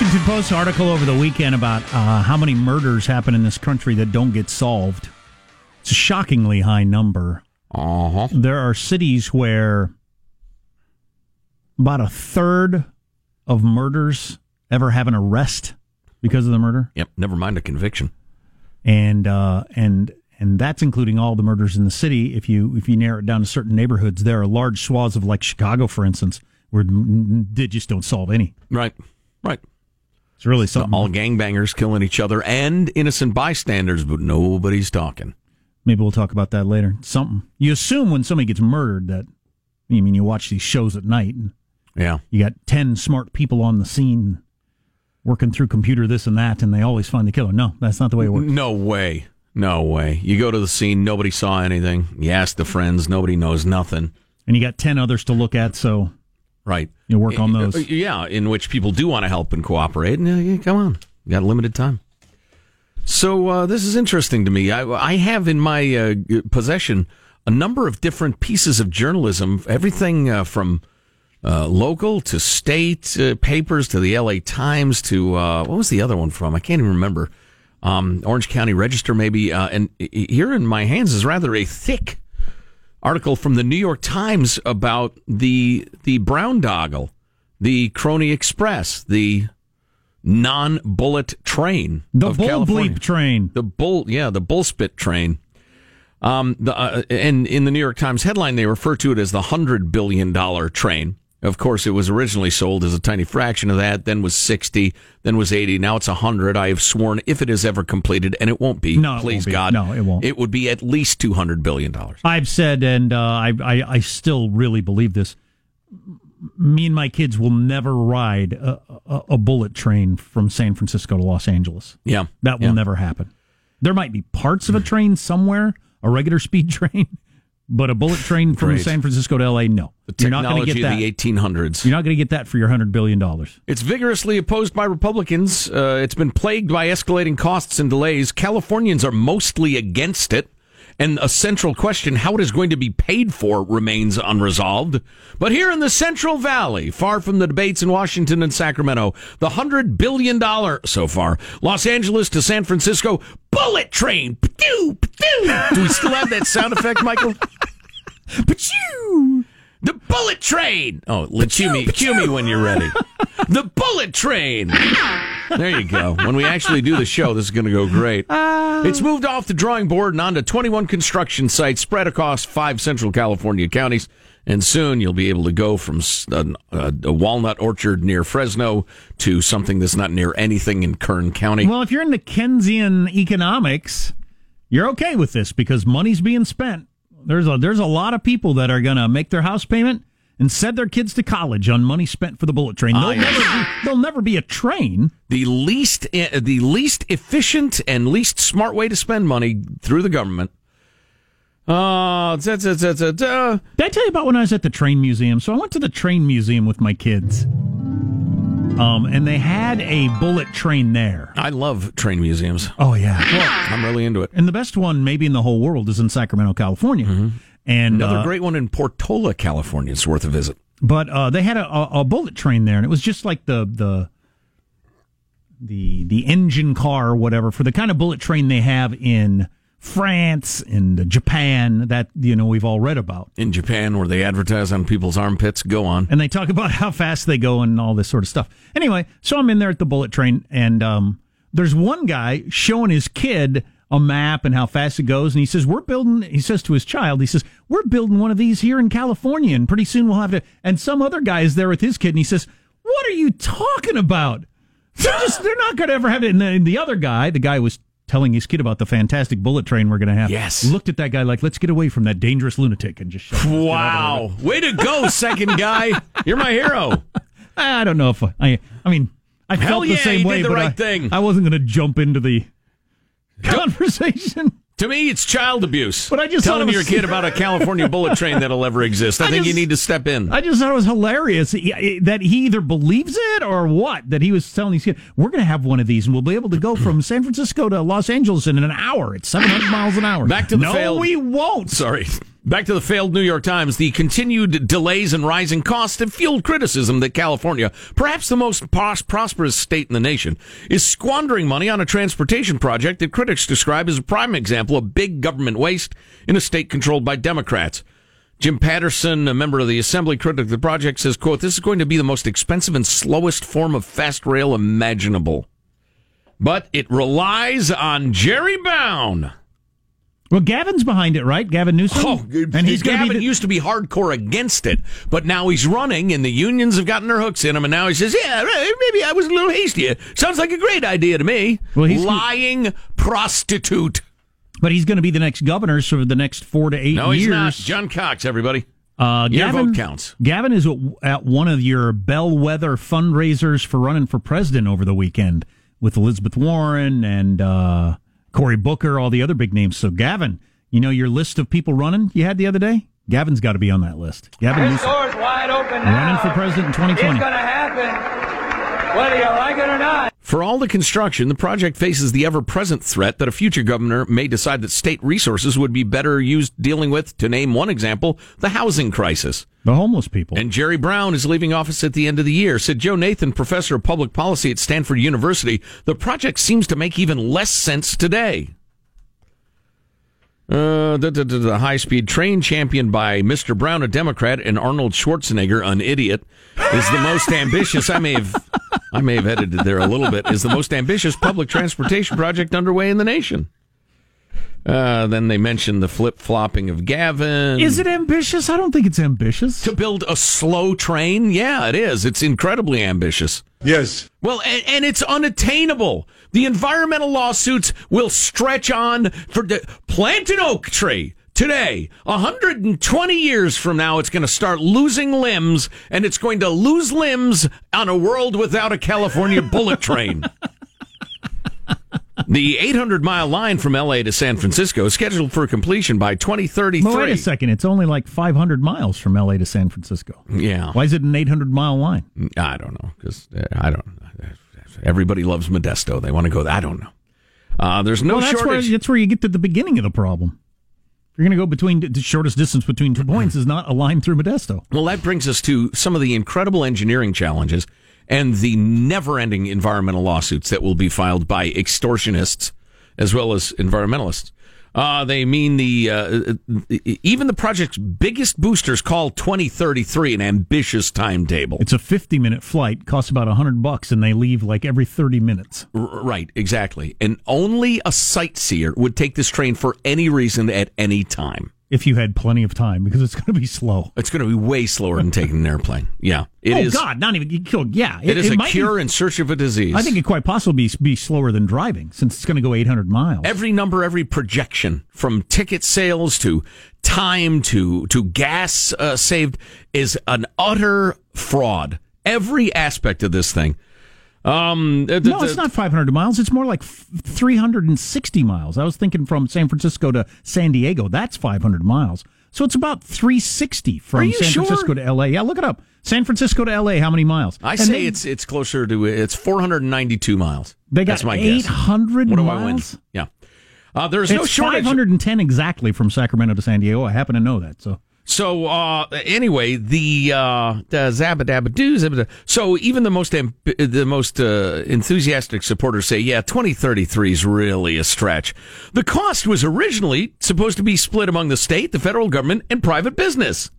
Washington Post article over the weekend about uh, how many murders happen in this country that don't get solved. It's a shockingly high number. Uh-huh. There are cities where about a third of murders ever have an arrest because of the murder, Yep. Never mind a conviction. and uh, and and that's including all the murders in the city. If you if you narrow it down to certain neighborhoods, there are large swaths of like Chicago, for instance, where they just don't solve any. Right. Right. It's really something. All gangbangers killing each other and innocent bystanders, but nobody's talking. Maybe we'll talk about that later. Something you assume when somebody gets murdered that. I mean, you watch these shows at night, and Yeah. you got ten smart people on the scene working through computer this and that, and they always find the killer. No, that's not the way it works. No way. No way. You go to the scene, nobody saw anything. You ask the friends, nobody knows nothing. And you got ten others to look at, so Right. You know, work on those. Yeah, in which people do want to help and cooperate. And, uh, yeah, come on, you got limited time. So uh, this is interesting to me. I, I have in my uh, possession a number of different pieces of journalism, everything uh, from uh, local to state uh, papers to the L.A. Times to uh, what was the other one from? I can't even remember. Um, Orange County Register, maybe. Uh, and here in my hands is rather a thick article from the New York Times about the the brown doggle, the Crony Express, the non-bullet train the of bull California. bleep train. The bull, yeah, the bull spit train. Um, the, uh, and in the New York Times headline, they refer to it as the hundred billion dollar train. Of course, it was originally sold as a tiny fraction of that, then was sixty, then was eighty. Now it's hundred. I have sworn, if it is ever completed, and it won't be, No, please won't be. God, No, it won't. It would be at least two hundred billion dollars. I've said, and uh, I, I I still really believe this. Me and my kids will never ride a, a, a bullet train from San Francisco to Los Angeles. Yeah, That will yeah. never happen. There might be parts of a train somewhere, a regular speed train, but a bullet train from Great. San Francisco to L.A. No, The you're not going to technology get that. of the eighteen hundreds. You're not going to get that for your hundred billion dollars. It's vigorously opposed by Republicans. Uh, it's been plagued by escalating costs and delays. Californians are mostly against it. And a central question, how it is going to be paid for, remains unresolved. But here in the Central Valley, far from the debates in Washington and Sacramento, the $100 billion so far, Los Angeles to San Francisco, bullet train. Do we still have that sound effect, Michael? Pachoo! The bullet train. Oh, let cue me, cue me when you're ready. The bullet train. There you go. When we actually do the show, this is going to go great. Uh. It's moved off the drawing board and onto 21 construction sites spread across five Central California counties. And soon you'll be able to go from uh, uh, a walnut orchard near Fresno to something that's not near anything in Kern County. Well, if you're into Keynesian economics, you're okay with this because money's being spent. There's a there's a lot of people that are going to make their house payment and send their kids to college on money spent for the bullet train. There'll, Ah, yes. never, be, there'll never be a train. the least uh, the least efficient and least smart way to spend money through the government. Uh, da, da, da, da. Did I tell you about when I was at the train museum? So I went to the train museum with my kids. Um, and they had a bullet train there. I love train museums. Oh yeah. I'm really into it. And the best one maybe in the whole world is in Sacramento, California. And Mm-hmm. Another uh, great one in Portola, California. It's worth a visit. but uh, they had a, a, a bullet train there, and it was just like the the the the engine car or whatever for the kind of bullet train they have in France and Japan that you know we've all read about. In Japan, where they advertise on people's armpits, go on. And they talk about how fast they go and all this sort of stuff. Anyway, so I'm in there at the bullet train, and um, there's one guy showing his kid a map and how fast it goes, and he says, "We're building." He says to his child, "He says we're building one of these here in California, and pretty soon we'll have to." And some other guy is there with his kid, and he says, "What are you talking about? They're just they're not going to ever have it." And the, and the other guy, the guy was telling his kid about the fantastic bullet train we're going to have. Yes. looked at that guy like, "Let's get away from that dangerous lunatic," and just shut. Wow. Way to go, second guy. You're my hero. I don't know if I. I, I mean, I Hell felt the same you way, did the but right I, thing. I wasn't going to jump into the conversation. To me, it's child abuse. But I just telling your kid about a California bullet train that'll ever exist. I, I think you need to step in. I just thought it was hilarious that he either believes it or what. That he was telling these kids, "We're going to have one of these, and we'll be able to go from San Francisco to Los Angeles in an hour. It's 700 miles an hour." Back to the no, failed- we won't. Sorry. Back to the failed New York Times. The continued delays and rising costs have fueled criticism that California, perhaps the most pros- prosperous state in the nation, is squandering money on a transportation project that critics describe as a prime example of big government waste in a state controlled by Democrats. Jim Patterson, a member of the Assembly, critic of the project, says, quote, this is going to be the most expensive and slowest form of fast rail imaginable. But it relies on Jerry Brown. Well, Gavin's behind it, right? Gavin Newsom. Oh, and he's going to Gavin be the, used to be hardcore against it, but now he's running, and the unions have gotten their hooks in him, and now he says, "Yeah, maybe I was a little hasty. Sounds like a great idea to me." Well, he's- lying prostitute. but he's going to be the next governor for the next four to eight No, years. he's not. John Cox, everybody. Uh, Your Gavin, vote counts. Gavin is at one of your bellwether fundraisers for running for president over the weekend with Elizabeth Warren and uh, Cory Booker, all the other big names. So, Gavin, you know your list of people running you had the other day? Gavin's got to be on that list. Gavin Newsom. door's wide open now. Running for president in 2020. It's going to happen, whether you like it or not. For all the construction, the project faces the ever present threat that a future governor may decide that state resources would be better used dealing with, to name one example, the housing crisis. The homeless people. And Jerry Brown is leaving office at the end of the year. Said Joe Nation, professor of public policy at Stanford University, the project seems to make even less sense today. Uh, the, the, the- high speed train championed by Mr. Brown, a Democrat, and Arnold Schwarzenegger, an idiot, is the most ambitious. I may have, I may have edited there a little bit. Is the most ambitious public transportation project underway in the nation. Uh, then they mentioned the flip flopping of Gavin. is it ambitious? I don't think it's ambitious. to build a slow train? Yeah, it is. It's incredibly ambitious. Yes. Well, and, and it's unattainable. The environmental lawsuits will stretch on for the plant an oak tree today. 120 years from now, it's going to start losing limbs, and it's going to lose limbs on a world without a California bullet train. The 800 mile line from LA to San Francisco is scheduled for completion by 2033. Well, wait a second. It's only like 500 miles from LA to San Francisco. Yeah. Why is it an 800 mile line? I don't know because uh, I don't. Everybody loves Modesto. They want to go. there. I don't know. Uh, there's no well, that's where, shortage. that's where you get to the beginning of the problem. You're going to go between the shortest distance between two points is not a line through Modesto. well, that brings us to some of the incredible engineering challenges and the never-ending environmental lawsuits that will be filed by extortionists as well as environmentalists. Uh, they mean the uh, even the project's biggest boosters call 2033 an ambitious timetable. It's a 50 minute flight, costs about 100 bucks, and they leave like every 30 minutes. R- Right, exactly. And only a sightseer would take this train for any reason at any time. If you had plenty of time, because it's going to be slow. It's going to be way slower than taking an airplane. Yeah, it oh is. God, not even you killed. Yeah, it is a might be- cure in search of a disease. I think it quite possibly be, be slower than driving, since it's going to go 800 miles. every number, every projection, from ticket sales to time to to gas uh, saved, is an utter fraud. Every aspect of this thing. Um, no, the- it's not 500 miles. It's more like f- 360 miles. I was thinking from San Francisco to San Diego. That's 500 miles. So it's about 360 from San sure? Francisco to LA. Yeah, look it up. San Francisco to LA, how many miles? I And say they- it's it's closer to it's 492 miles. They got That's my guess. 800 What do miles? I win? Yeah. Uh, there's no It's shortage. 510 exactly from Sacramento to San Diego. I happen to know that. So So uh, anyway, the uh, the zabadabadoo zabada. So even the most amb- the most uh, enthusiastic supporters say, yeah, 2033 is really a stretch. The cost was originally supposed to be split among the state, the federal government, and private business,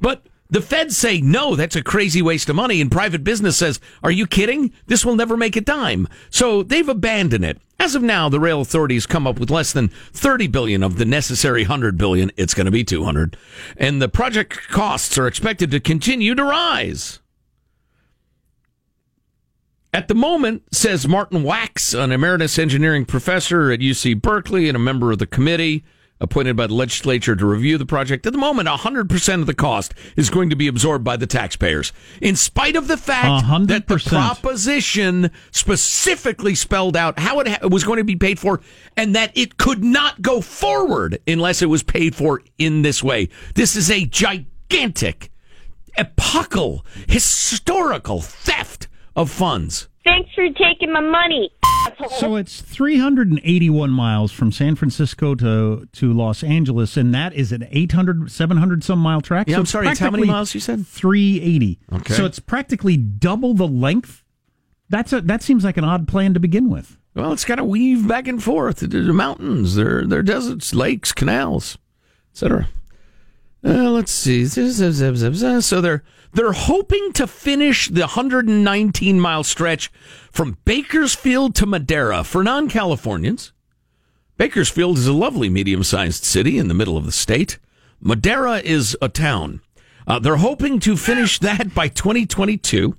but the feds say no, that's a crazy waste of money, and private business says, are you kidding? This will never make a dime. So they've abandoned it. As of now, the rail authorities come up with less than 30 billion of the necessary 100 billion. It's going to be 200. And the project costs are expected to continue to rise. At the moment, says Martin Wachs, an emeritus engineering professor at UC Berkeley and a member of the committee appointed by the legislature to review the project, at the moment, 100% of the cost is going to be absorbed by the taxpayers. In spite of the fact that the proposition specifically spelled out how it ha- was going to be paid for and that it could not go forward unless it was paid for in this way. This is a gigantic, epochal, historical theft of funds. Thanks for taking my money. So it's 381 miles from San Francisco to, to Los Angeles, and that is an 800, 700 some mile track. Yeah, so I'm it's sorry, it's how many miles you said? 380. Okay. So it's practically double the length. That's a, that seems like an odd plan to begin with. Well, it's got to weave back and forth. There are mountains, there, there are deserts, lakes, canals, etc. Let's see. So they're they're hoping to finish the 119 mile stretch from Bakersfield to Madera for non-Californians. Bakersfield is a lovely medium-sized city in the middle of the state. Madera is a town. Uh, they're hoping to finish that by 2022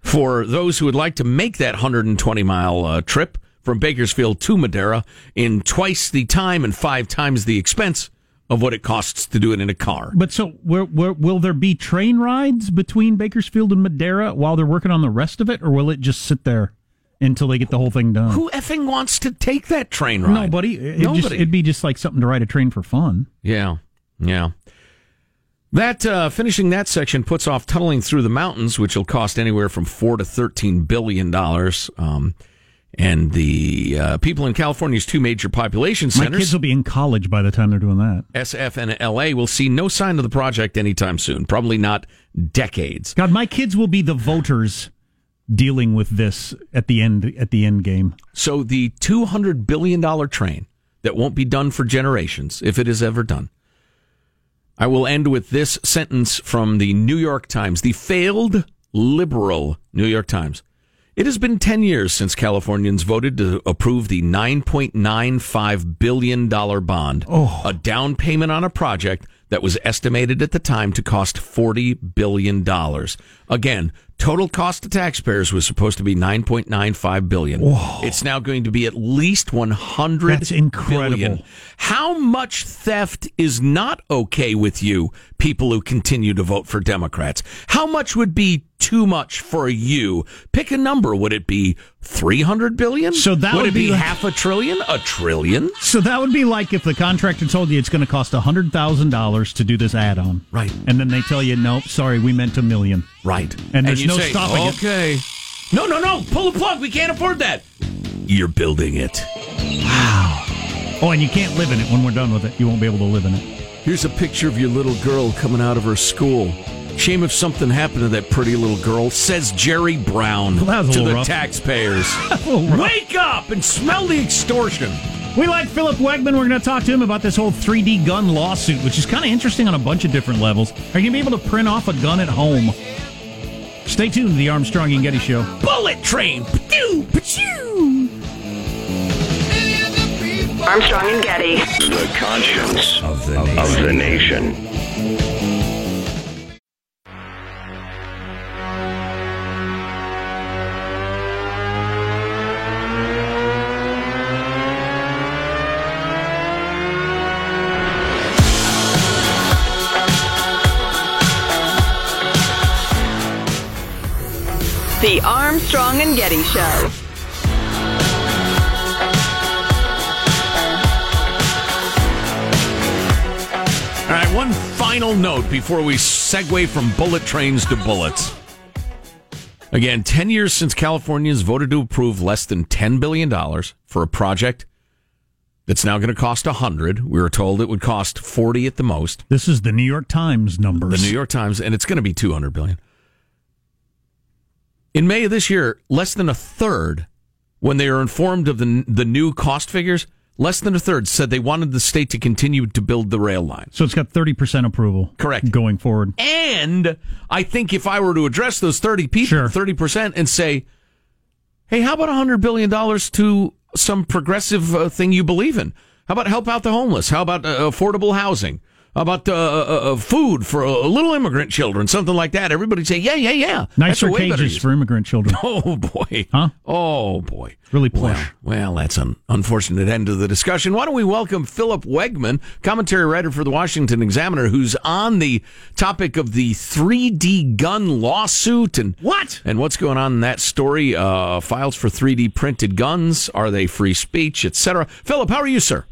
for those who would like to make that 120 mile uh, trip from Bakersfield to Madera in twice the time and five times the expense of what it costs to do it in a car. But so, where, where, will there be train rides between Bakersfield and Madera while they're working on the rest of it, or will it just sit there until they get the whole thing done? Who effing wants to take that train ride? Nobody. It'd, Nobody. Just, it'd be just like something to ride a train for fun. Yeah, yeah. That uh, finishing that section puts off tunneling through the mountains, which will cost anywhere from four to thirteen billion dollars. Um, and the uh, people in California's two major population centers. My kids will be in college by the time they're doing that. SF and LA, will see no sign of the project anytime soon. Probably not decades. God, my kids will be the voters dealing with this at the end at the end game. So the two hundred billion dollar train that won't be done for generations, if it is ever done. I will end with this sentence from the New York Times, the failed liberal New York Times. It has been 10 years since Californians voted to approve the $9.95 billion bond, oh. a down payment on a project that was estimated at the time to cost $40 billion. Again, total cost to taxpayers was supposed to be $9.95 billion. It's now going to be at least 100 That's incredible. billion. How much theft is not okay with you, people who continue to vote for Democrats? How much would be too much for you? Pick a number. Would it be 300 billion? So that would it be like- half a trillion? A trillion? So that would be like if the contractor told you it's going to cost hundred thousand dollars to do this add-on, Right. And then they tell you, nope, sorry, we meant a million. Right. And there's you no say, stopping it. Okay. No, no, no. Pull the plug. We can't afford that. You're building it. Wow. Oh, and you can't live in it when we're done with it. You won't be able to live in it. Here's a picture of your little girl coming out of her school. Shame if something happened to that pretty little girl, says Jerry Brown Well, that was a to the rough. taxpayers. Wake up and smell the extortion. We like Philip Wegmann. We're going to talk to him about this whole 3D gun lawsuit, which is kind of interesting on a bunch of different levels. Are you going to be able to print off a gun at home? Stay tuned to the Armstrong and Getty Show. Bullet train. Pew, pew. Armstrong and Getty. The conscience of the nation. Of the nation. The Armstrong and Getty Show. All right, one final note before we segue from bullet trains to bullets. Again, 10 years since Californians voted to approve less than $10 billion for a project that's now going to cost 100. We were told it would cost 40 at the most. This is the New York Times numbers. The New York Times, and it's going to be 200 billion. In May of this year, less than a third, when they were informed of the the new cost figures, less than a third said they wanted the state to continue to build the rail line. So it's got 30% approval. Correct. Going forward. And I think if I were to address those 30 people, Sure. 30%, and say, hey, how about $100 billion to some progressive uh, thing you believe in? How about help out the homeless? How about uh, affordable housing? About uh, uh, uh, food for uh, little immigrant children? Something like that. Everybody say, yeah, yeah, yeah. Nicer a way better cages for immigrant children. Oh, boy. Huh? Oh, boy. Really plush. Well, well, that's an unfortunate end to the discussion. Why don't we welcome Philip Wegmann, commentary writer for the Washington Examiner, who's on the topic of the 3D gun lawsuit and What? and what's going on in that story. Uh, files for 3D printed guns are they free speech, etc. Philip, how are you, sir?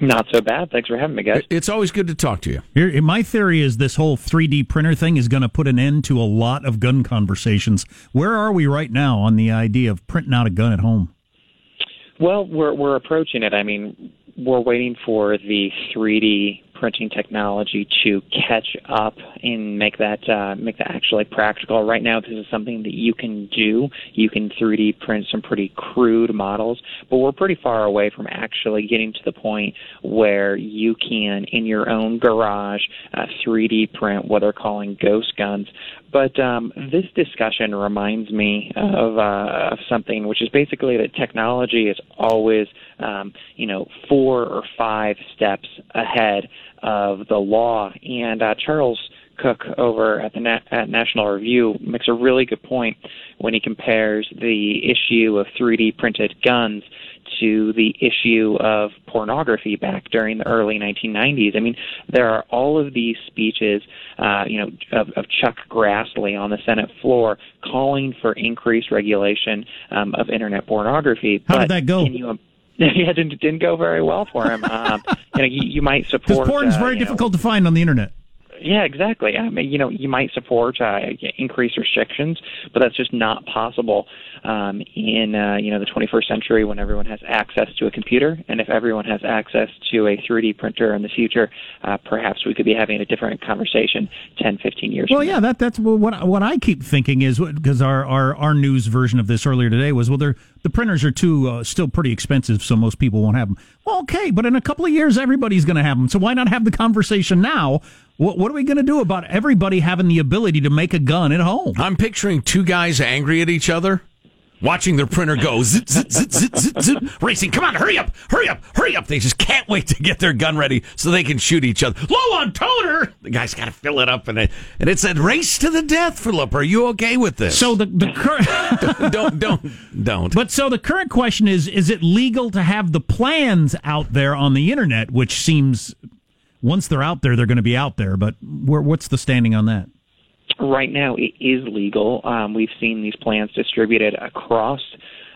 Not so bad. Thanks for having me, guys. It's always good to talk to you. Here, my theory is this whole 3D printer thing is going to put an end to a lot of gun conversations. Where are we right now on the idea of printing out a gun at home? Well, we're we're approaching it. I mean, we're waiting for the 3D printing technology to catch up and make that uh, make that actually practical. Right now, this is something that you can do. You can 3D print some pretty crude models, but we're pretty far away from actually getting to the point where you can, in your own garage, uh, 3D print what they're calling ghost guns. But um, this discussion reminds me of, uh, of something, which is basically that technology is always, um, you know, four or five steps ahead of the law. And uh, Charles Cooke over at the Na- at National Review makes a really good point when he compares the issue of 3D printed guns to the issue of pornography back during the early 1990s. I mean, there are all of these speeches, uh, you know, of, of Chuck Grassley on the Senate floor calling for increased regulation um, of internet pornography. How but did that go? You, yeah, it didn't, didn't go very well for him. Um, you know, you, you might Because support. porn's uh, very you know, difficult to find on the internet. Yeah, exactly. I mean, you know, you might support uh, increased restrictions, but that's just not possible um, in uh, you know the 21st century when everyone has access to a computer, and if everyone has access to a 3D printer in the future, uh, perhaps we could be having a different conversation 10, 15 years. Well, from yeah, that that's what what I keep thinking is because our, our our news version of this earlier today was well, they're, the printers are too uh, still pretty expensive, so most people won't have them. Okay, but in a couple of years, everybody's going to have them. So why not have the conversation now? What what are we going to do about everybody having the ability to make a gun at home? I'm picturing two guys angry at each other, watching their printer go zit, zit, zit, zit, zit, zit, racing. Come on, hurry up, hurry up, hurry up. They just can't wait to get their gun ready so they can shoot each other. Low on toner. The guy's got to fill it up, and it, and it's a race to the death. Philip, are you okay with this? So the the current. don't, don't, don't. But so the current question is: Is it legal to have the plans out there on the internet? Which seems, once they're out there, they're going to be out there. But where, what's the standing on that? Right now it is legal. Um, we've seen these plans distributed across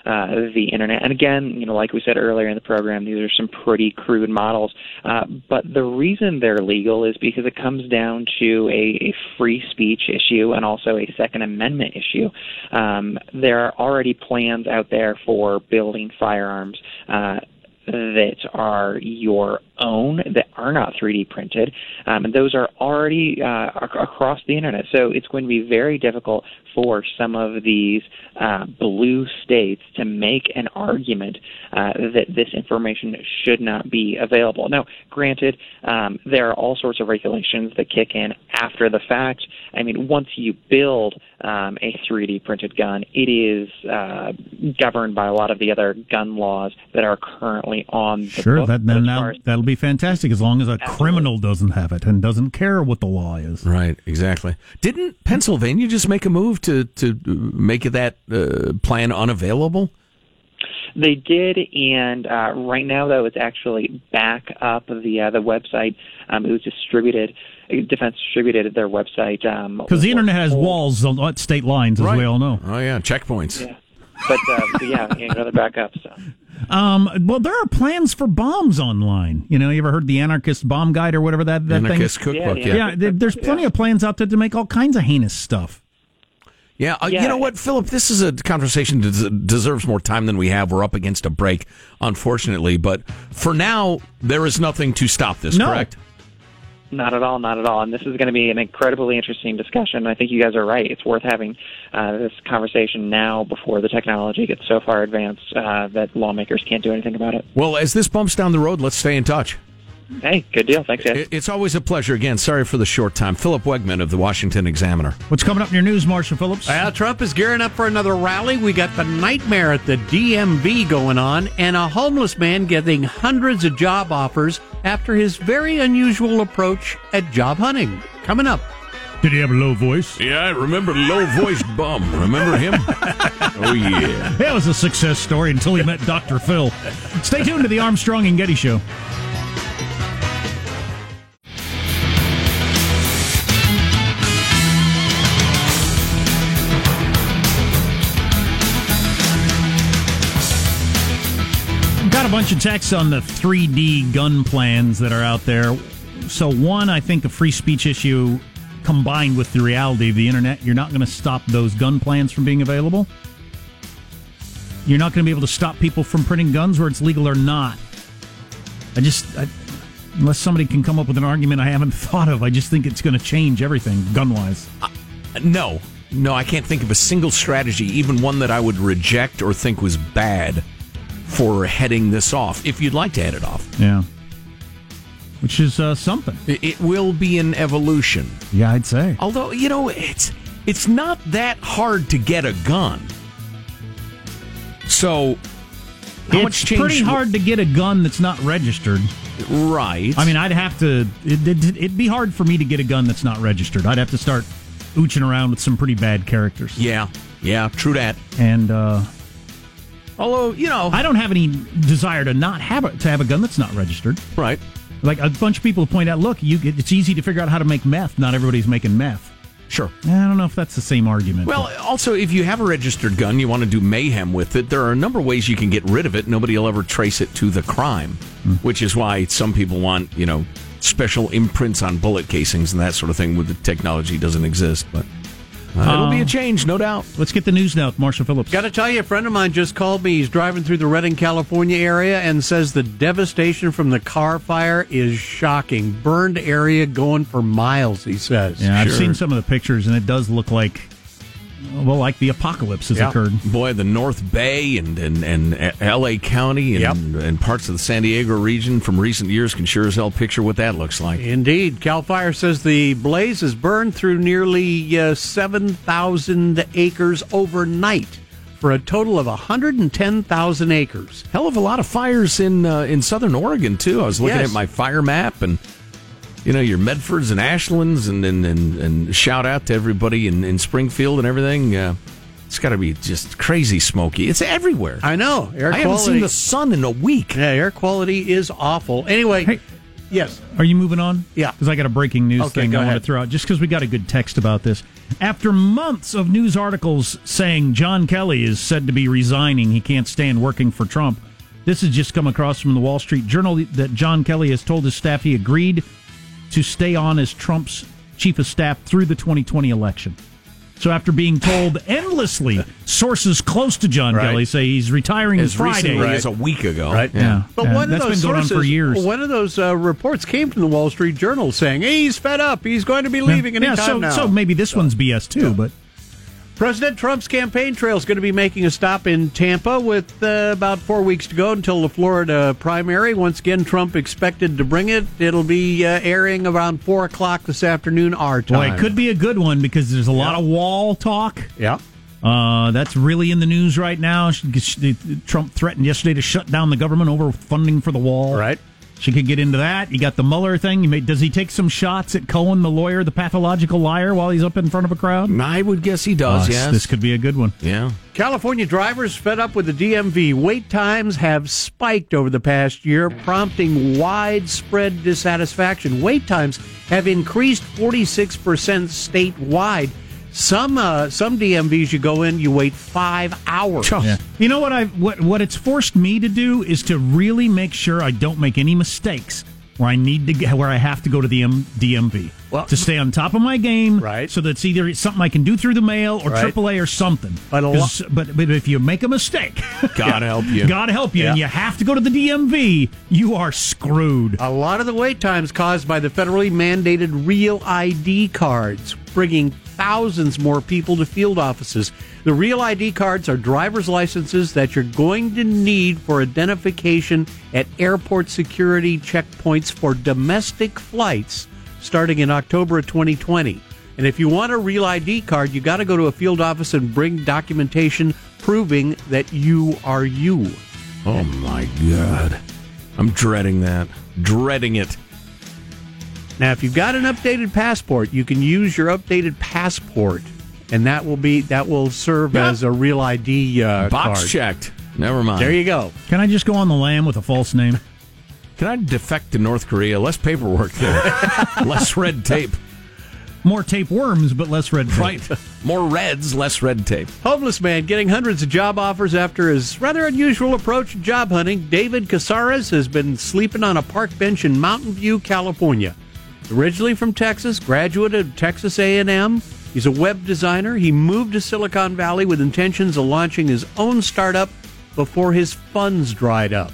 uh, the internet. And again, you know, like we said earlier in the program, these are some pretty crude models. Uh, but the reason they're legal is because it comes down to a, a free speech issue and also a Second Amendment issue. Um, there are already plans out there for building firearms. Uh, that are your own that are not 3D printed, um, and those are already uh, ac- across the internet. So it's going to be very difficult for some of these uh, blue states to make an argument uh, that this information should not be available. Now, granted, um, there are all sorts of regulations that kick in after the fact. I mean, once you build um, a 3D printed gun, it is uh, governed by a lot of the other gun laws that are currently on the Sure, book. that But then as far that, as- that'll be fantastic as long as a criminal doesn't have it and doesn't care what the law is. Right, exactly. Didn't Pennsylvania just make a move to to make that uh, plan unavailable? They did, and uh, right now, though, it's actually back up the uh, the website. Um, it was distributed. Defense distributed their website um, Because the internet has walls on on state lines, as we all know. Oh yeah, checkpoints. Yeah. But, uh, but yeah, you know, they're back up. So. Um, well, there are plans for bombs online. You know, you ever heard the anarchist bomb guide or whatever that, that Anarchist thing? cookbook. Yeah, Yeah, Yeah, there- there's plenty of plans out there to make all kinds of heinous stuff. Yeah, uh, Yeah. you know what, Philip? This is a conversation that deserves more time than we have. We're up against a break, unfortunately. But for now, there is nothing to stop this. No. Correct? Not at all, not at all. And this is going to be an incredibly interesting discussion. I think you guys are right. It's worth having uh, this conversation now before the technology gets so far advanced uh, that lawmakers can't do anything about it. Well, as this bumps down the road, let's stay in touch. Hey, good deal. Thanks, guys. It's always a pleasure. Again, sorry for the short time. Philip Wegmann of the Washington Examiner. What's coming up in your news, Marshall Phillips? Well, Trump is gearing up for another rally. We got the nightmare at the DMV going on, and a homeless man getting hundreds of job offers after his very unusual approach at job hunting. Coming up. Did he have a low voice? Yeah, I remember low voice bum. Remember him? oh yeah. That was a success story until he met Dr. Phil. Stay tuned to the Armstrong and Getty Show. Bunch of texts on the 3D gun plans that are out there. So, one, I think a free speech issue combined with the reality of the internet, you're not going to stop those gun plans from being available. you're not going to be able to stop people from printing guns, where it's legal or not. I just, I, unless somebody can come up with an argument I haven't thought of, I just think it's going to change everything gun wise. Uh, no, no, I can't think of a single strategy, even one that I would reject or think was bad for heading this off. If you'd like to head it off, Yeah. Which is uh, something. it, it will be an evolution. Yeah, I'd say. Although you know, it's it's not that hard to get a gun. So, how it's much change? pretty hard to get a gun that's not registered. right? I mean, I'd have to. It, it, it'd be hard for me to get a gun that's not registered. I'd have to start ooching around with some pretty bad characters. yeah, yeah, true that. And uh, Although you know, I don't have any desire to not have a, to have a gun that's not registered. right? Like a bunch of people point out, look, you it's easy to figure out how to make meth. Not everybody's making meth. Sure. I don't know if that's the same argument. Well, also, if you have a registered gun, you want to do mayhem with it. There are a number of ways you can get rid of it. Nobody will ever trace it to the crime, hmm. which is why some people want, you know, special imprints on bullet casings and that sort of thing. With the technology doesn't exist, but uh, it'll be a change, no doubt. let's get the news now with Marshall Phillips. Got to tell you, a friend of mine just called me. He's driving through the Redding, California area and says the devastation from the Carr fire is shocking. Burned area going for miles, he says. yeah, I've Sure. seen some of the pictures, and it does look like, well, like the apocalypse has Yeah. occurred. Boy, the North Bay and and, and L.A. County and, and parts of the San Diego region from recent years can sure as hell picture what that looks like. Indeed. Cal Fire says the blaze has burned through nearly uh, 7,000 acres overnight for a total of 110,000 acres. Hell of a lot of fires in uh, in Southern Oregon too. I was looking Yes. at my fire map and you know your Medfords and Ashlands and and, and, and shout out to everybody in, in Springfield and everything. Uh, it's got to be just crazy smoky. It's everywhere. I, I know. Air haven't quality. seen the sun in a week. yeah, air quality is awful. Anyway, Hey. yes. Are you moving on? Yeah. Because I got a breaking news Okay, thing go I want to throw out just because we got a good text about this. After months of news articles saying John Kelly is said to be resigning, he can't stand working for Trump. This has just come across from the Wall Street Journal that John Kelly has told his staff he agreed to stay on as Trump's chief of staff through the 2020 election. So after being told endlessly, sources close to John Right. Kelly say he's retiring As Friday. recently as a week ago. Right. Yeah. But Yeah, one that's of those been going on sources, for years. one of those uh, reports came from the Wall Street Journal saying he's fed up. He's going to be leaving yeah, anytime so, now. so maybe this one's BS too, but President Trump's campaign trail is going to be making a stop in Tampa with uh, about four weeks to go until the Florida primary. Once again, Trump expected to bring it. It'll be uh, airing around four o'clock this afternoon, our Boy, time. it could be a good one because there's a lot of wall talk. Yeah. Uh, that's really in the news right now. Trump threatened yesterday to shut down the government over funding for the wall. Right. She could get into that. You got the Mueller thing. You may, does he take some shots at Cohen, the lawyer, the pathological liar, while he's up in front of a crowd? I would guess he does. Uh, yes. This could be a good one. yeah. California drivers fed up with the DMV. Wait times have spiked over the past year, prompting widespread dissatisfaction. Wait times have increased 46% statewide. Some uh, some DMVs you go in, you wait five hours. Yeah. You know what I what what it's forced me to do is to really make sure I don't make any mistakes where I need to get where I have to go to the M- DMV Well- to stay on top of my game. Right. So that's either something I can do through the mail or Right. AAA or something. But a lo- but but if you make a mistake, God help you. God help you, and you have to go to the DMV, you are screwed. A lot of the wait times caused by the federally mandated real ID cards, bringing thousands more people to field offices. The real ID cards are driver's licenses that you're going to need for identification at airport security checkpoints for domestic flights starting in October of 2020. And if you want a real ID card, you got to go to a field office and bring documentation proving that you are you. Oh my God. I'm dreading that. Dreading it. Now, if you've got an updated passport, you can use your updated passport, and that will be that will serve Yeah. as a real ID uh, Box card. checked. Never mind. There you go. Can I just go on the lam with a false name? Can I defect to North Korea? Less paperwork there. less red tape. More tape worms, but less red tape. Right. More reds, less red tape. Homeless man getting hundreds of job offers after his rather unusual approach to job hunting. David Casarez has been sleeping on a park bench in Mountain View, California. Originally from Texas, graduate of Texas A&M, he's a web designer. He moved to Silicon Valley with intentions of launching his own startup before his funds dried up.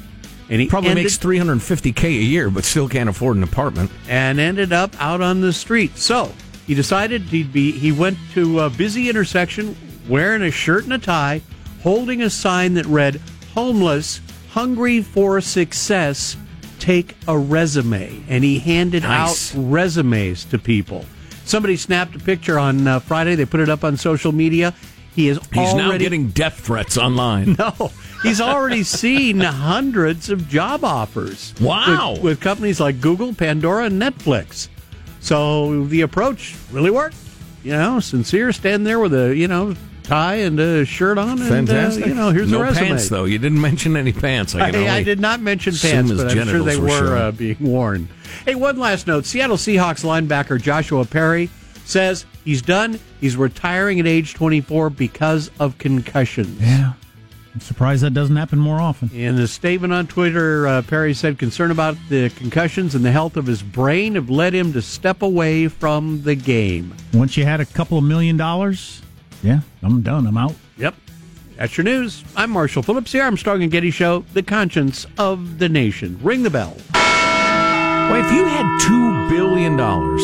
And he Probably ended, makes 350k a year, but still can't afford an apartment. and ended up out on the street. So he decided he'd be. He went to a busy intersection wearing a shirt and a tie, holding a sign that read "Homeless, hungry for success, take a resume," and he handed Nice. out resumes to people. Somebody snapped a picture on uh, Friday. They put it up on social media. He is He's already now getting death threats online. no, he's already seen hundreds of job offers. Wow. With, with companies like Google, Pandora, and Netflix. So the approach really worked. You know, sincere, stand there with a you know tie and a shirt on. And, uh, Fantastic. you know, here's no a resume. pants though. You didn't mention any pants. I, can I, I did not mention pants, but I'm sure they were were uh, being worn. Hey, one last note: Seattle Seahawks linebacker Joshua Perry says he's done. He's retiring at age 24 because of concussions. Yeah. I'm surprised that doesn't happen more often. In a statement on Twitter, uh, Perry said concern about the concussions and the health of his brain have led him to step away from the game. Once you had a couple of million dollars, yeah, I'm done. I'm out. Yep. That's your news. I'm Marshall Phillips, the Armstrong and Getty Show, the conscience of the nation. Ring the bell. Well, if you had two billion dollars,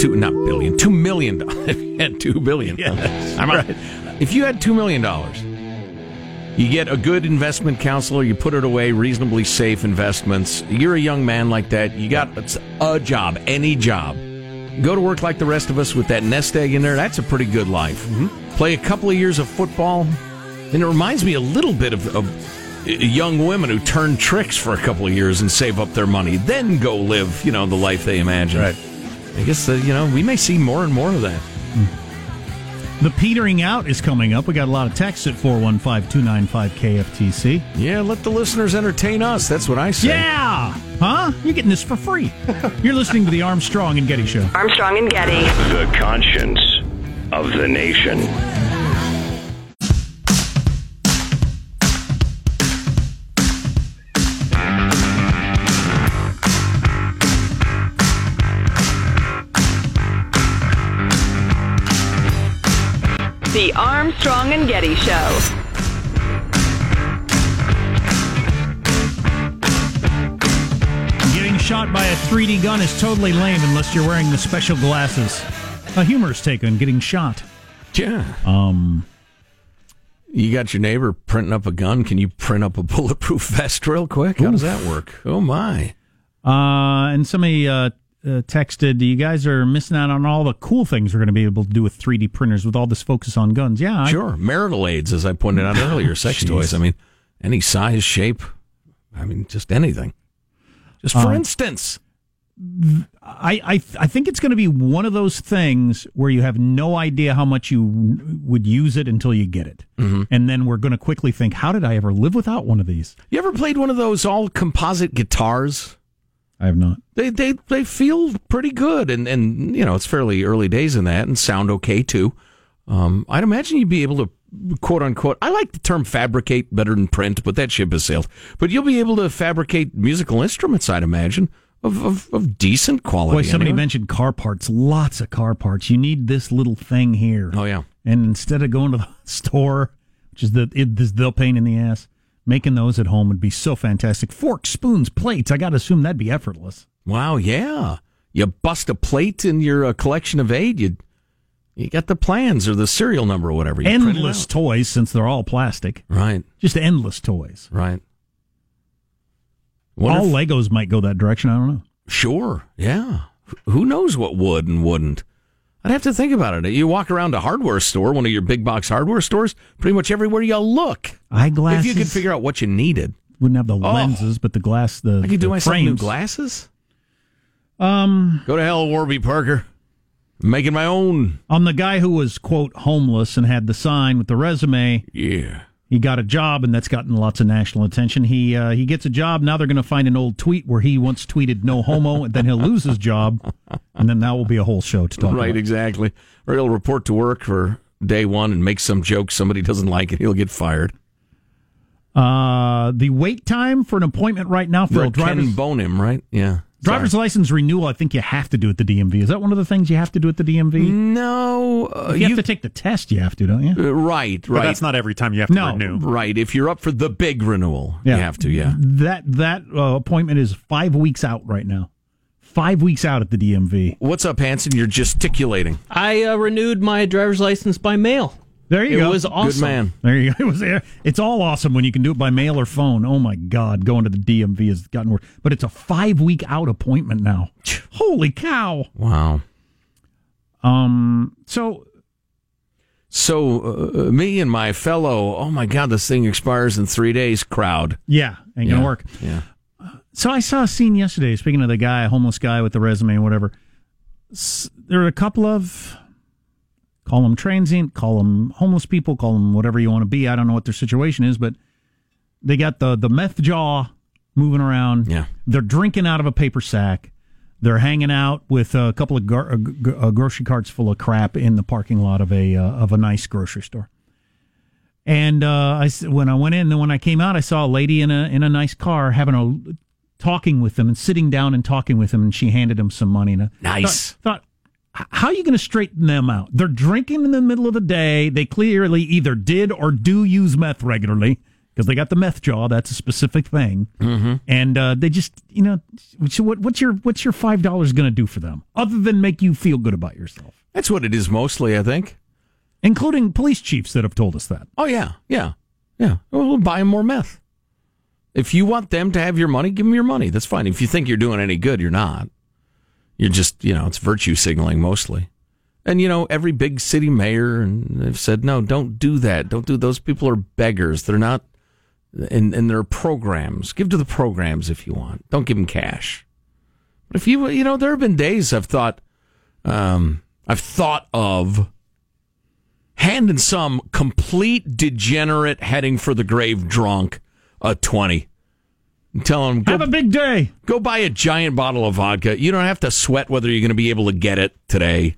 two not billion, two million dollars. If you had two billion, Yes, I'm right. If you had two million dollars, you get a good investment counselor. You put it away, reasonably safe investments. You're a young man like that. You got a job, any job. Go to work like the rest of us with that nest egg in there. That's a pretty good life. Play a couple of years of football, and it reminds me a little bit of, of young women who turn tricks for a couple of years and save up their money, then go live, you know, the life they imagine. Right. I guess uh, you know we may see more and more of that. The petering out is coming up. We got a lot of texts at 415 295 KFTC. Yeah, let the listeners entertain us. That's what I say. Yeah! Huh? You're getting this for free. You're listening to the Armstrong and Getty Show. Armstrong and Getty. The conscience of the nation. The Armstrong and Getty Show. Getting shot by a 3D gun is totally lame unless you're wearing the special glasses. A humorous take on getting shot. Yeah. Um, You got your neighbor printing up a gun. Can you print up a bulletproof vest real quick? How does that work? Oh my! uh, and somebody uh, uh, texted, "You guys are missing out on all the cool things we're going to be able to do with 3D printers with all this focus on guns." Yeah, I, Sure, marital aids, as I pointed out earlier, sex Jeez. toys. I mean, any size, shape. I mean, just anything. Just for Um, instance, I, I, I think it's going to be one of those things where you have no idea how much you would use it until you get it, Mm-hmm. and then we're going to quickly think, "How did I ever live without one of these?" you ever played one of those all composite guitars? I have not. They they they feel pretty good, and and you know it's fairly early days in that, and sound okay too. Um, I'd imagine you'd be able to quote unquote. I like the term fabricate better than print, but that ship has sailed. But you'll be able to fabricate musical instruments, I'd imagine, of of, of decent quality. Boy, somebody anyway. mentioned car parts. Lots of car parts. You need this little thing here. Oh yeah, And instead of going to the store, which is the it, this the pain in the ass, making those at home would be so fantastic. Forks, spoons, plates. I got to assume that'd be effortless. wow, yeah. You bust a plate in your uh, collection of aid. You you got the plans or the serial number or whatever. You endless toys, since they're all plastic. Right, Just endless toys. right. Wonder all if- Legos might go that direction. I don't know. Sure. Yeah. Who knows what would and wouldn't? I'd have to think about it. You walk around a hardware store, one of your big box hardware stores, pretty much everywhere you look. Eyeglasses. If you could figure out what you needed, wouldn't have the lenses, but the glass, the I could do myself new glasses. Um, Go to hell, Warby Parker. I'm making my own. on the guy who was quote homeless and had the sign with the resume. Yeah. He got a job, and that's gotten lots of national attention. He uh, he gets a job. Now they're going to find an old tweet where he once tweeted "no homo," and then he'll lose his job, and then that will be a whole show to talk about. right, about. exactly. Or he'll report to work for day one and make some joke somebody doesn't like it. He'll get fired. Uh, the wait time for an appointment right now for a a Ken driver's Bonham, right? Yeah. Driver's Sorry. license renewal, I think you have to do at the DMV. Is that one of the things you have to do at the DMV? No, uh, If you, have to take the test, you have to, don't you? uh, right, But right, that's not every time you have to No. renew. right. If you're up for the big renewal, Yeah. you have to. Yeah. That that uh, appointment is five weeks out right now. Five weeks out at the DMV. What's up, Hanson? You're gesticulating. I uh, renewed my driver's license by mail. There you it go. was awesome. Good man. There you go. It was. It's all awesome when you can do it by mail or phone. Oh my God, going to the DMV has gotten worse. But it's a five week out appointment now. Holy cow! Wow. Um. So So, uh, me and my fellow, oh my God, this thing expires in three days crowd. yeah, ain't gonna work. Yeah. So I saw a scene yesterday. Speaking of the guy, homeless guy with the resume and whatever. S- There are a couple of call them transient, call them homeless people, call them whatever you want to be. I don't know what their situation is, but they got the the meth jaw moving around. Yeah. they're drinking out of a paper sack. They're hanging out with a couple of gar- uh, grocery carts full of crap in the parking lot of a uh, of a nice grocery store. And uh, I when I went in, then when I came out, I saw a lady in a in a nice car having a talking with them and sitting down and talking with them, and she handed him some money. And I Nice. Thought, thought "H- how are you going to straighten them out? They're drinking in the middle of the day. They clearly either did or do use meth regularly because they got the meth jaw. That's a specific thing. Mm-hmm. And uh, they just, you know, so what, what's your what's your five dollars going to do for them other than make you feel good about yourself? That's what it is mostly, I think. Including police chiefs that have told us that. Oh, yeah. Yeah. Yeah. Well, we'll buy them more meth. If you want them to have your money, give them your money. That's fine. If you think you're doing any good, you're not. You're just, you know, it's virtue signaling mostly. And, you know, every big city mayor and they've said, no, don't do that. Don't do those people are beggars. They're not, and there are programs. Give to the programs if you want. Don't give them cash. But if you, you know, there have been days I've thought, um, I've thought of handing some complete degenerate heading for the grave drunk a 20. Tell him, go, Have a big day. go buy a giant bottle of vodka. You don't have to sweat whether you're going to be able to get it today.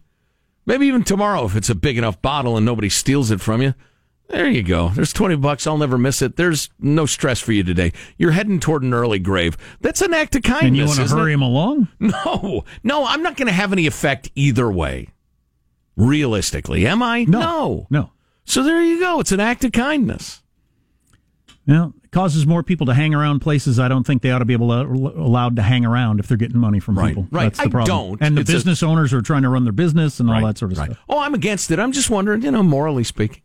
Maybe even tomorrow if it's a big enough bottle and nobody steals it from you. There you go. There's 20 bucks. I'll never miss it. There's no stress for you today. You're heading toward an early grave. That's an act of kindness. And you want to hurry it? him along? No, no, I'm not going to have any effect either way. Realistically, am I? no. No. So there you go. It's an act of kindness. Well, it causes more people to hang around places I don't think they ought to be able to, allowed to hang around if they're getting money from Right, people. right. That's the I problem. don't. And the It's a- business owners are trying to run their business and all that sort of stuff. Oh, I'm against it. I'm just wondering, you know, morally speaking.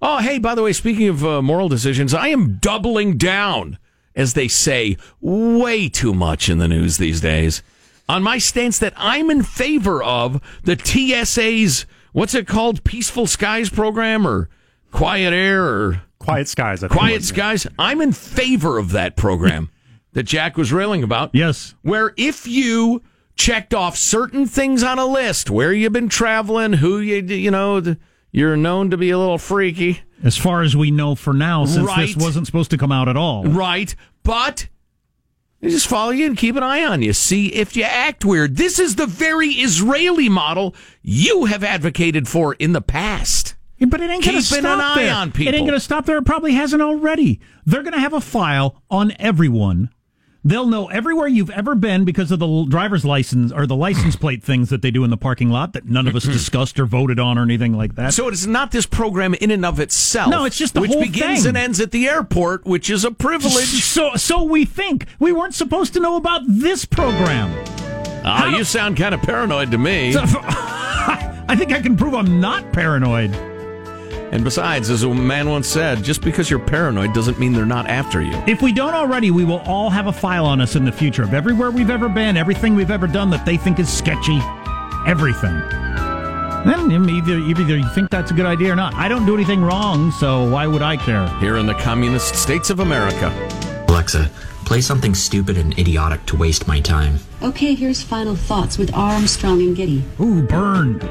Oh, hey, by the way, speaking of uh, moral decisions, I am doubling down, as they say, way too much in the news these days, on my stance that I'm in favor of the TSA's, what's it called, Peaceful Skies program or Quiet Air or Quiet skies. Quiet Skies. I'm in favor of that program that Jack was railing about. Yes. Where if you checked off certain things on a list, where you've been traveling, who you you know, the, you're known to be a little freaky, As far as we know for now, since Right. this wasn't supposed to come out at all. right? But they just follow you and keep an eye on you. See if you act weird. This is the very Israeli model you have advocated for in the past. But it ain't going to stop an eye there. on It ain't going to stop there. It probably hasn't already. They're going to have a file on everyone. They'll know everywhere you've ever been because of the driver's license or the license plate things that they do in the parking lot that none of us discussed or voted on or anything like that. So it is not this program in and of itself. No, it's just the which whole begins thing. and ends at the airport, which is a privilege. So, so we think we weren't supposed to know about this program. Ah, you sound kind of paranoid to me. I think I can prove I'm not paranoid. And besides, as a man once said, just because you're paranoid doesn't mean they're not after you. If we don't already, we will all have a file on us in the future of everywhere we've ever been, everything we've ever done that they think is sketchy, everything. Then either, either you think that's a good idea or not. I don't do anything wrong, so why would I care? Here in the communist states of America. Alexa, play something stupid and idiotic to waste my time. Okay, here's final thoughts with Armstrong and Getty. Ooh, burned.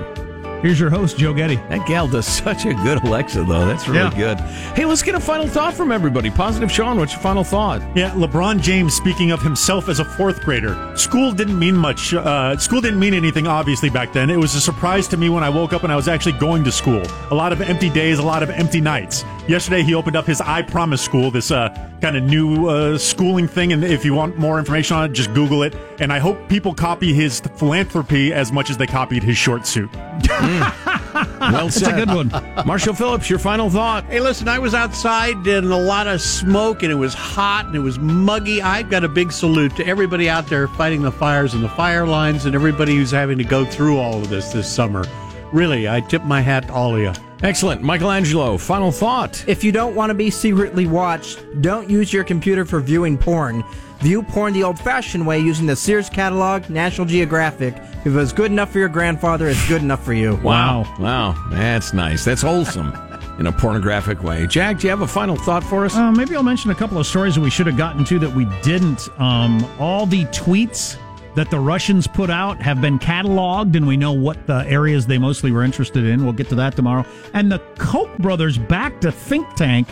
Here's your host, Joe Getty. That gal does such a good Alexa, though. That's really Yeah. good. Hey, let's get a final thought from everybody. Positive Sean, what's your final thought? Yeah, LeBron James speaking of himself as a fourth grader. School didn't mean much. Uh, school didn't mean anything, obviously, back then. It was a surprise to me when I woke up and I was actually going to school. A lot of empty days, a lot of empty nights. Yesterday, he opened up his I Promise School, this uh, kind of new uh, schooling thing. And if you want more information on it, just Google it. And I hope people copy his philanthropy as much as they copied his short suit. Well That's a said. good one. Marshall Phillips, your final thought. Hey, listen, I was outside and a lot of smoke and it was hot and it was muggy. I've got a big salute to everybody out there fighting the fires and the fire lines and everybody who's having to go through all of this this summer. Really, I tip my hat to all of you. Excellent. Michael Angelo, final thought. If you don't want to be secretly watched, don't use your computer for viewing porn. View porn the old fashioned way using the Sears catalog, National Geographic. If it was good enough for your grandfather, it's good enough for you. Wow. Wow. That's nice. That's wholesome in a pornographic way. Jack, do you have a final thought for us? Uh, maybe I'll mention a couple of stories that we should have gotten to that we didn't. Um, all the tweets that the Russians put out have been cataloged, and we know what the areas they mostly were interested in. We'll get to that tomorrow. And the Koch brothers backed a think tank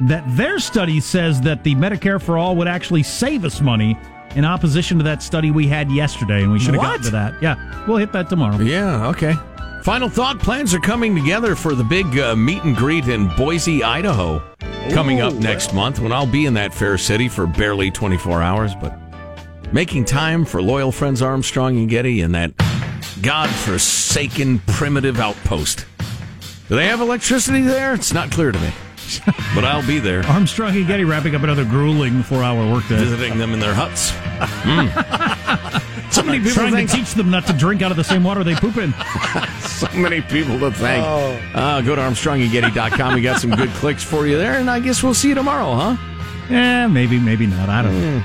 that their study says that the Medicare for All would actually save us money. In opposition to that study we had yesterday, and we should have gotten to that. Yeah, we'll hit that tomorrow. Yeah, okay. Final thought plans are coming together for the big uh, meet and greet in Boise, Idaho, coming up next month when I'll be in that fair city for barely 24 hours, but making time for loyal friends Armstrong and Getty in that godforsaken primitive outpost. Do they have electricity there? It's not clear to me, but I'll be there Armstrong and Getty wrapping up another grueling four-hour workday. visiting them in their huts. Mm. So many people trying think to teach them not to drink out of the same water they poop in. so many people to thank. Uh, go to ArmstrongandGetty.com. We got some good clicks for you there, and I guess we'll see you tomorrow, huh? Yeah, maybe, maybe not. I don't know.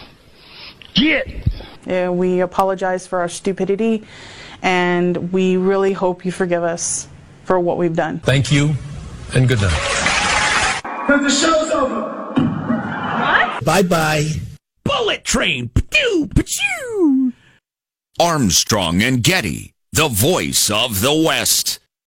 Get. We apologize for our stupidity, and we really hope you forgive us for what we've done. Thank you, and good night. Because the show's over. What? Bye bye. Bullet train. Pew, pew. Armstrong and Getty, the voice of the West.